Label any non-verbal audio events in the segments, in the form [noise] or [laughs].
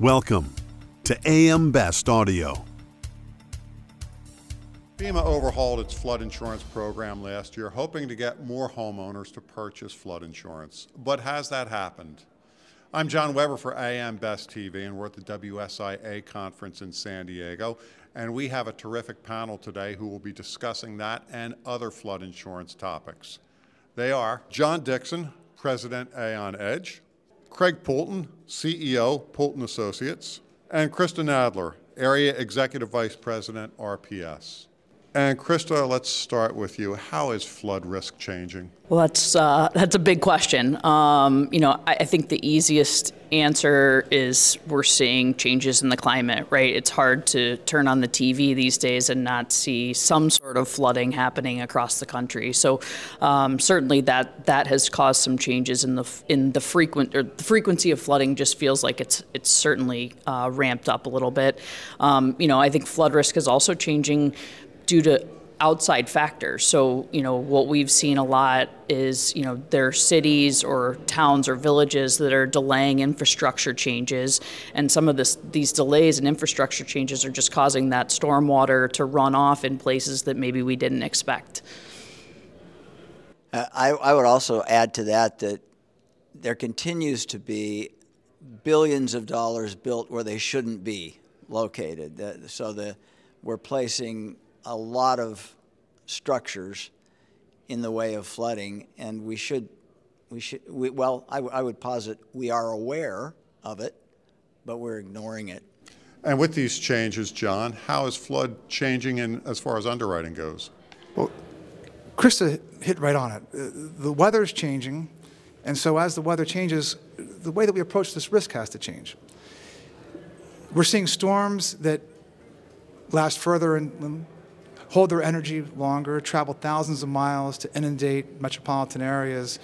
Welcome to AM Best Audio. FEMA overhauled its flood insurance program last year, hoping to get more homeowners to purchase flood insurance. But has that happened? I'm John Weber for AM Best TV, and we're at the WSIA conference in San Diego. And we have a terrific panel today who will be discussing that and other flood insurance topics. They are John Dixon, President Aon Edge, Craig Poulton, CEO, Poulton Associates, and Krista Nadler, Area Executive Vice President, RPS. And Krista, let's start with you. How is flood risk changing? Well, that's uh, that's a big question. Um, you know, I, I, think the easiest answer is we're seeing changes in the climate. Right? It's hard to turn on the TV these days and not see some sort of flooding happening across the country. So um, certainly that that has caused some changes in the in the frequent or the frequency of flooding. Just feels like it's it's certainly uh, ramped up a little bit. Um, you know, I think flood risk is also changing due to outside factors. So, you know, what we've seen a lot is, you know, there are cities or towns or villages that are delaying infrastructure changes, and some of this, these delays in infrastructure changes are just causing that stormwater to run off in places that maybe we didn't expect. Uh, I, I would also add to that that there continues to be billions of dollars built where they shouldn't be located. So the, we're placing a lot of structures in the way of flooding, and we should, we should, we, well, I, I would posit we are aware of it, but we're ignoring it. And with these changes, John, how is flood changing in as far as underwriting goes? Well, Krista hit right on it. Uh, the weather is changing, and so as the weather changes, the way that we approach this risk has to change. We're seeing storms that last further in, hold their energy longer, travel thousands of miles to inundate metropolitan areas.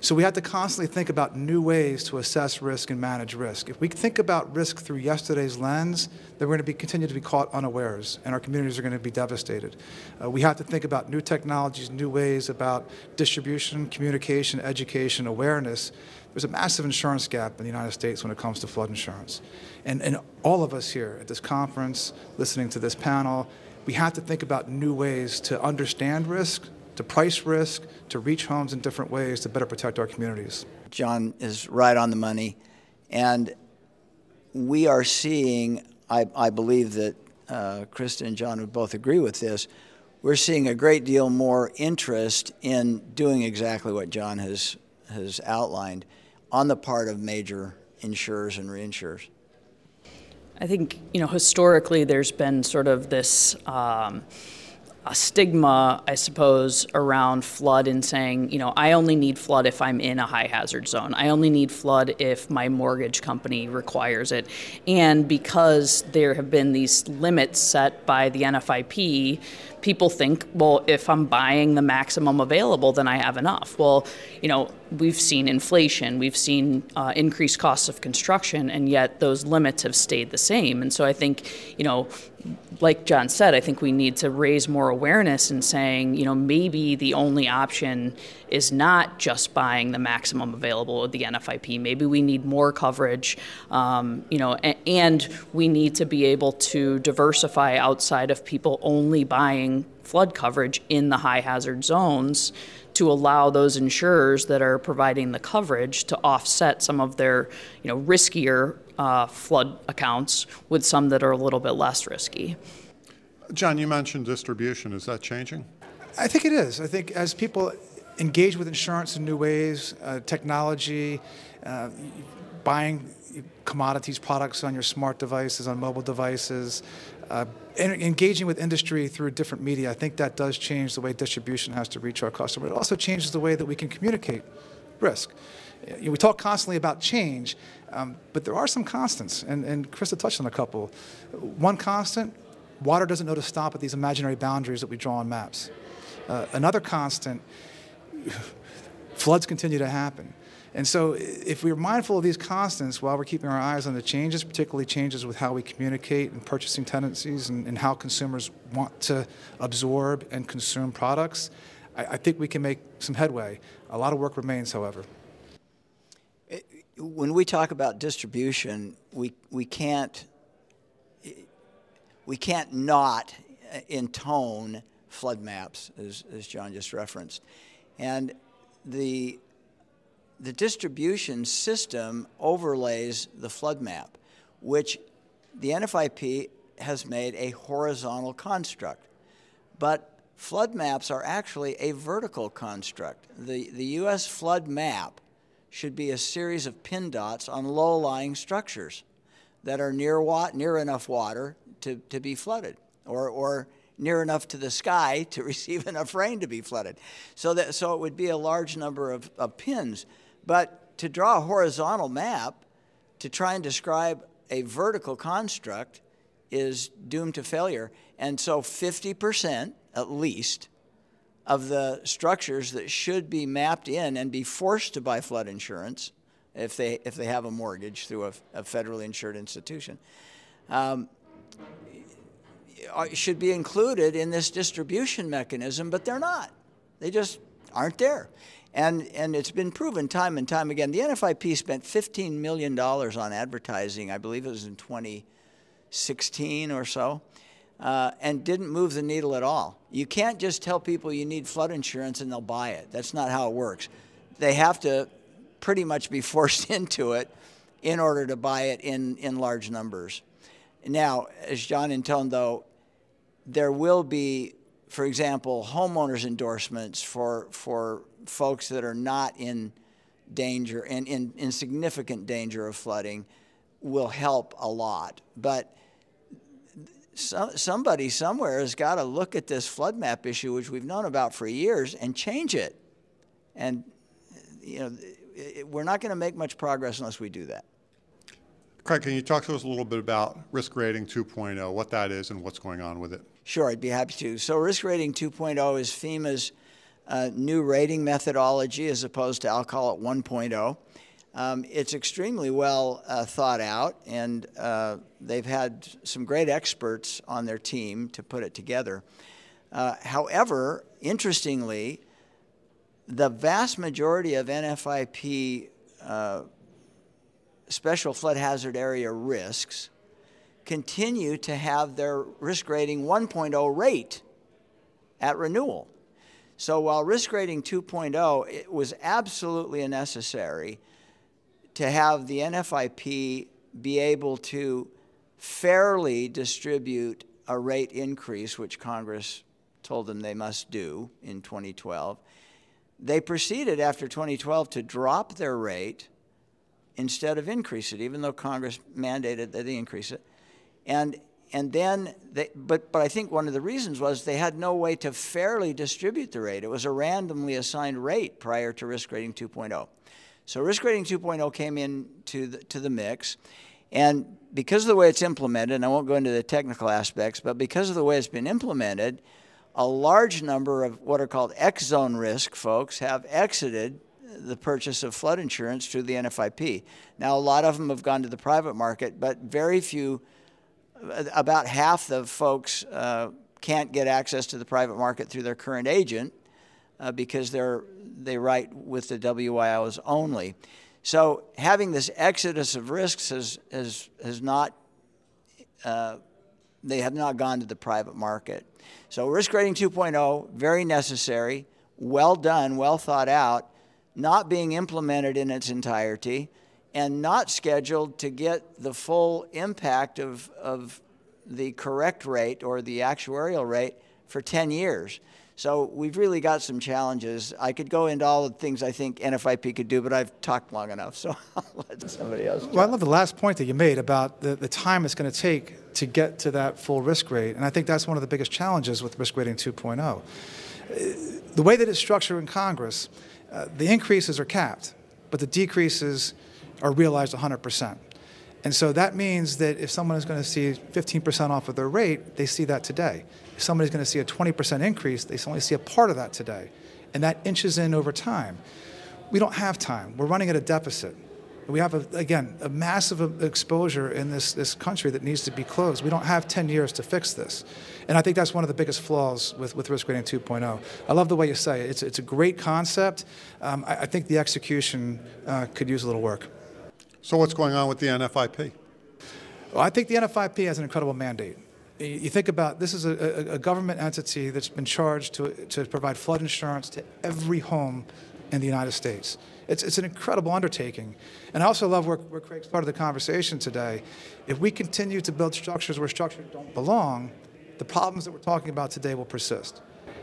So we have to constantly think about new ways to assess risk and manage risk. If we think about risk through yesterday's lens, then we're going to be, continue to be caught unawares, and our communities are going to be devastated. Uh, we have to think about new technologies, new ways about distribution, communication, education, awareness. There's a massive insurance gap in the United States when it comes to flood insurance. And, and all of us here at this conference, listening to this panel, we have to think about new ways to understand risk, to price risk, to reach homes in different ways to better protect our communities. John is right on the money. And we are seeing, I, I believe that uh, Krista and John would both agree with this, we're seeing a great deal more interest in doing exactly what John has, has outlined on the part of major insurers and reinsurers. I think, you know, historically there's been sort of this. Um, a stigma, I suppose, around flood and saying, you know, I only need flood if I'm in a high hazard zone. I only need flood if my mortgage company requires it. And because there have been these limits set by the NFIP, people think, well, if I'm buying the maximum available, then I have enough. Well, you know, we've seen inflation, we've seen uh, increased costs of construction, and yet those limits have stayed the same. And so I think, you know, like John said, I think we need to raise more awareness in saying, you know, maybe the only option is not just buying the maximum available with the NFIP. Maybe we need more coverage, um, you know, and we need to be able to diversify outside of people only buying flood coverage in the high hazard zones to allow those insurers that are providing the coverage to offset some of their, you know, riskier uh, flood accounts with some that are a little bit less risky. John, you mentioned distribution. Is that changing? I think it is. I think as people engage with insurance in new ways, uh, technology, uh, buying commodities, products on your smart devices, on mobile devices, uh, engaging with industry through different media, I think that does change the way distribution has to reach our customer. It also changes the way that we can communicate risk. We talk constantly about change, um, but there are some constants, and, and Krista touched on a couple. One constant, water doesn't know to stop at these imaginary boundaries that we draw on maps. Uh, another constant, [sighs] floods continue to happen. And so, if we're mindful of these constants while we're keeping our eyes on the changes, particularly changes with how we communicate and purchasing tendencies and, and how consumers want to absorb and consume products, I, I think we can make some headway. A lot of work remains, however. When we talk about distribution, we, we can't we can't not intone flood maps, as, as John just referenced. And the, the distribution system overlays the flood map, which the NFIP has made a horizontal construct. But flood maps are actually a vertical construct. The, the U.S. flood map should be a series of pin dots on low-lying structures that are near, wa- near enough water to, to be flooded or, or near enough to the sky to [laughs] receive enough rain to be flooded. So, that, so it would be a large number of, of pins. But to draw a horizontal map to try and describe a vertical construct is doomed to failure. And so 50% at least of the structures that should be mapped in and be forced to buy flood insurance if they, if they have a mortgage through a, a federally insured institution um, should be included in this distribution mechanism, but they're not. They just aren't there. And, and it's been proven time and time again. The NFIP spent $15 million on advertising, I believe it was in 2016 or so, uh, and didn't move the needle at all. You can't just tell people you need flood insurance and they'll buy it. That's not how it works. They have to pretty much be [laughs] forced into it in order to buy it in, in large numbers. Now, as John intoned, though, there will be, for example, homeowners endorsements for, for folks that are not in danger and in, in significant danger of flooding will help a lot. But so, somebody somewhere has got to look at this flood map issue, which we've known about for years, and change it. And you know, it, we're not going to make much progress unless we do that. Craig, can you talk to us a little bit about Risk Rating 2.0, what that is and what's going on with it? Sure, I'd be happy to. So, Risk Rating 2.0 is FEMA's uh, new rating methodology as opposed to, I'll call it 1.0. Um, it's extremely well uh, thought out, and uh, they've had some great experts on their team to put it together. Uh, however, interestingly, the vast majority of NFIP uh, special flood hazard area risks continue to have their risk rating 1.0 rate at renewal. So while risk rating 2.0 it was absolutely necessary to have the NFIP be able to fairly distribute a rate increase, which Congress told them they must do in 2012, they proceeded after 2012 to drop their rate instead of increase it, even though Congress mandated that they increase it. And and then they, but but I think one of the reasons was they had no way to fairly distribute the rate. It was a randomly assigned rate prior to risk rating 2.0. So risk rating 2.0 came into the, to the mix, and because of the way it's implemented, and I won't go into the technical aspects, but because of the way it's been implemented, a large number of what are called X zone risk folks have exited the purchase of flood insurance through the NFIP. Now, a lot of them have gone to the private market, but very few about half the folks uh, can't get access to the private market through their current agent uh, because they're they write with the WYOs only. So having this exodus of risks has has has not uh, they have not gone to the private market. So risk rating 2.0 very necessary, well done, well thought out, not being implemented in its entirety and not scheduled to get the full impact of, of the correct rate or the actuarial rate for 10 years. So we've really got some challenges. I could go into all the things I think NFIP could do, but I've talked long enough, so [laughs] I'll let somebody else. Well, I love the last point that you made about the, the time it's going to take to get to that full risk rate, and I think that's one of the biggest challenges with risk rating 2.0. The way that it's structured in Congress, uh, the increases are capped, but the decreases are realized 100%. And so that means that if someone is going to see 15% off of their rate, they see that today. If somebody's going to see a 20% increase, they only see a part of that today. And that inches in over time. We don't have time. We're running at a deficit. We have, a, again, a massive exposure in this, this country that needs to be closed. We don't have 10 years to fix this. And I think that's one of the biggest flaws with, with risk rating 2.0. I love the way you say it. It's, it's a great concept. Um, I, I, think the execution uh, could use a little work. So what's going on with the NFIP? Well, I think the NFIP has an incredible mandate. You- think about this is a, a, a government entity that's been charged to, to provide flood insurance to every home in the United States. It's, it's an incredible undertaking. And I also love where, where Craig started the conversation today. If we continue to build structures where structures don't belong, the problems that we're talking about today will persist.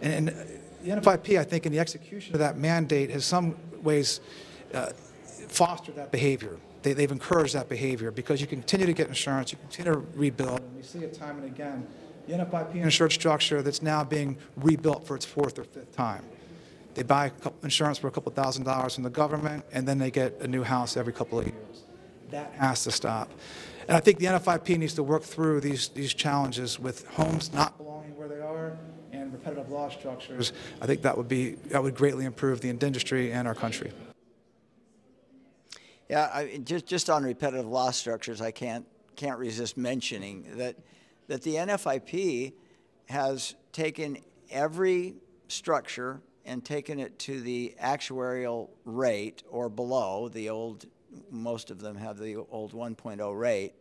And, and the NFIP, I think, in the execution of that mandate has some ways uh, fostered that behavior. They, they've encouraged that behavior because you continue to get insurance, you continue to rebuild, and we see it time and again. The NFIP insured structure that's now being rebuilt for its fourth or fifth time. They buy couple, insurance for a couple thousand dollars from the government, and then they get a new house every couple of years. That has to stop. And I think the NFIP needs to work through these, these challenges with homes not belonging where they are and repetitive law structures. I think that would be that would greatly improve the industry and our country. Yeah, I, just just on repetitive loss structures, I can't can't resist mentioning that that the NFIP has taken every structure and taken it to the actuarial rate or below the old. Most of them have the old 1.0 rate,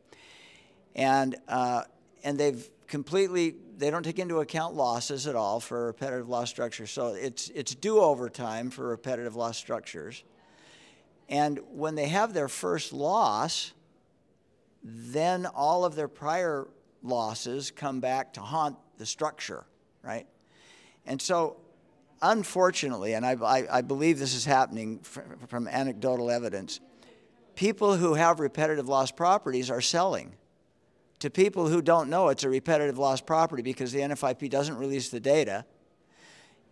and uh, and they've completely they don't take into account losses at all for repetitive loss structures. So it's it's do-over time for repetitive loss structures. And when they have their first loss, then all of their prior losses come back to haunt the structure, right? And so, unfortunately, and I, I, I believe this is happening from, from anecdotal evidence, people who have repetitive loss properties are selling to people who don't know it's a repetitive loss property because the NFIP doesn't release the data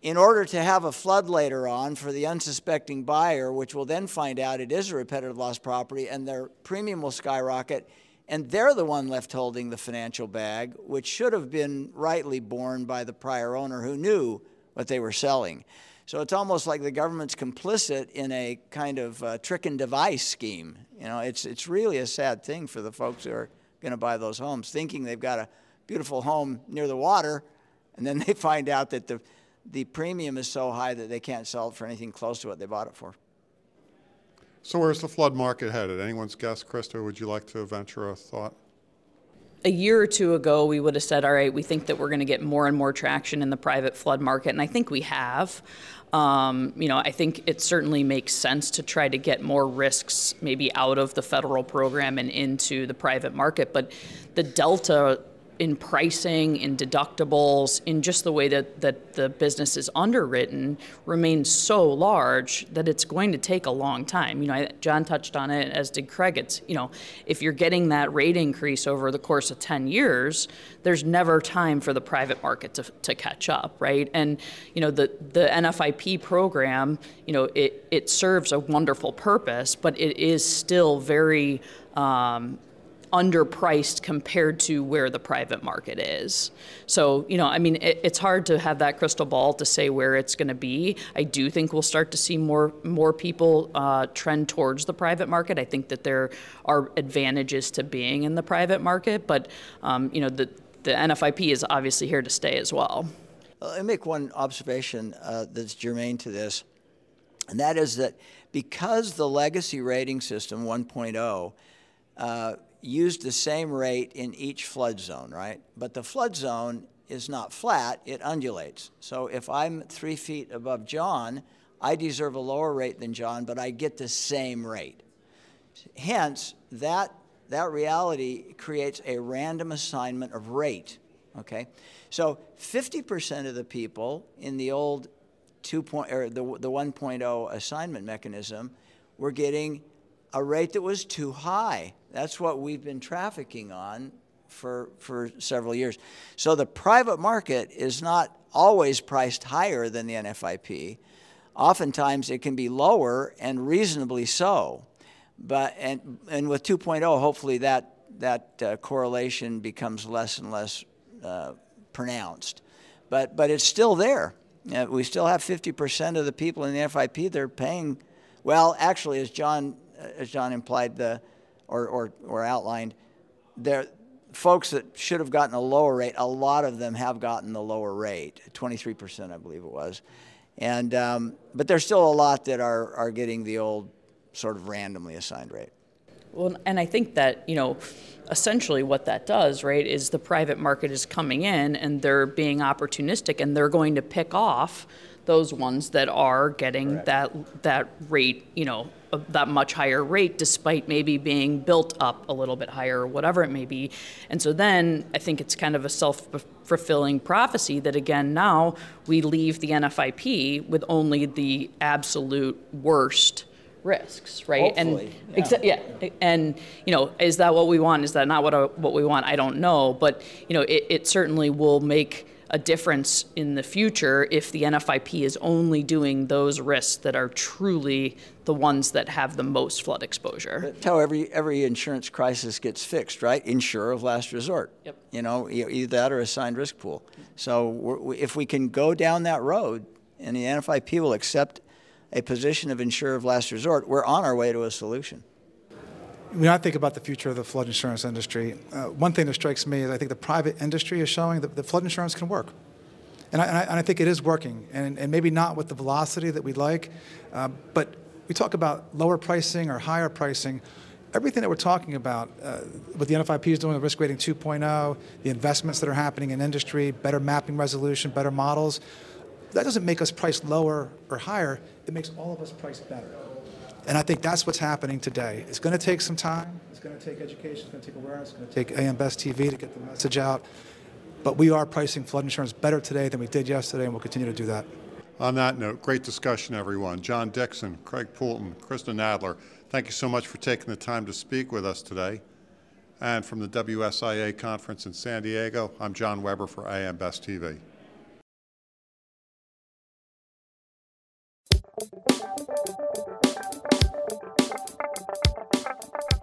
in order to have a flood later on for the unsuspecting buyer, which will then find out it is a repetitive loss property and their premium will skyrocket, and they're the one left holding the financial bag, which should have been rightly borne by the prior owner who knew what they were selling. So it's almost like the government's complicit in a kind of uh, trick and device scheme. You know, it's, it's really a sad thing for the folks who are going to buy those homes, thinking they've got a beautiful home near the water, and then they [laughs] find out that the the premium is so high that they can't sell it for anything close to what they bought it for. So where's the flood market headed? Anyone's guess, Krista? Would you like to venture a thought? a year or two ago, we would have said, all right, we think that we're going to get more and more traction in the private flood market, and I think we have. Um, you know, I think it certainly makes sense to try to get more risks maybe out of the federal program and into the private market, but the delta in pricing, in deductibles, in just the way that, that the business is underwritten remains so large that it's going to take a long time. You know, John touched on it, as did Craig. It's, you know, if you're getting that rate increase over the course of 10 years, there's never time for the private market to, to catch up, right? And, you know, the, the NFIP program, you know, it, it serves a wonderful purpose, but it is still very, um, underpriced compared to where the private market is. So, you know, I mean, it, it's hard to have that crystal ball to say where it's going to be. I do think we'll start to see more more people uh, trend towards the private market. I think that there are advantages to being in the private market, but um, you know, the the NFIP is obviously here to stay as well. Let me make one observation uh, that's germane to this, and that is that because the legacy rating system 1.0 uh, used the same rate in each flood zone, right? But the flood zone is not flat, it undulates. So if I'm three feet above John, I deserve a lower rate than John, but I get the same rate. Hence, that, that reality creates a random assignment of rate, okay? So 50% of the people in the old 2 point, or the, the 1.0 assignment mechanism were getting a rate that was too high. That's what we've been trafficking on for, for several years. So the private market is not always priced higher than the NFIP. Oftentimes it can be lower and reasonably so. But, and, and with 2.0, hopefully that, that uh, correlation becomes less and less uh, pronounced. But, but it's still there. Uh, we still have 50% of the people in the NFIP, they're paying, well, actually, as John as John implied the, or, or, or outlined, there, folks that should have gotten a lower rate, a lot of them have gotten the lower rate, 23%, I believe it was. And, um, but there's still a lot that are, are getting the old sort of randomly assigned rate. Well, and I think that, you know, essentially what that does, right, is the private market is coming in and they're being opportunistic and they're going to pick off those ones that are getting that that rate, you know, that much higher rate despite maybe being built up a little bit higher or whatever it may be. And so then I think it's kind of a self fulfilling prophecy that again now we leave the NFIP with only the absolute worst risks, right? Hopefully, and exa- yeah, and you know, is that what we want? Is that not what uh, what we want? I don't know, but you know, it, it certainly will make a difference in the future if the NFIP is only doing those risks that are truly the ones that have the most flood exposure. That's how every every insurance crisis gets fixed, right? Insurer of last resort. Yep. You know, either that or assigned risk pool. So if we can go down that road, and the NFIP will accept a position of insurer of last resort, we're on our way to a solution. When I think about the future of the flood insurance industry, uh, one thing that strikes me is I think the private industry is showing that the flood insurance can work. And I, and I, and I think it is working, and, and maybe not with the velocity that we'd like, uh, but we talk about lower pricing or higher pricing. Everything that we're talking about, uh, what the NFIP is doing with risk rating 2.0, the investments that are happening in industry, better mapping resolution, better models, that doesn't make us price lower or higher. It makes all of us price better. And I think that's what's happening today. It's going to take some time. It's going to take education. It's going to take awareness. It's going to take AM Best TV to get the message out. But we are pricing flood insurance better today than we did yesterday, and we'll continue to do that. On that note, great discussion, everyone. John Dixon, Craig Poulton, Krista Nadler, thank you so much for taking the time to speak with us today. And from the WSIA conference in San Diego, I'm John Weber for AM Best TV.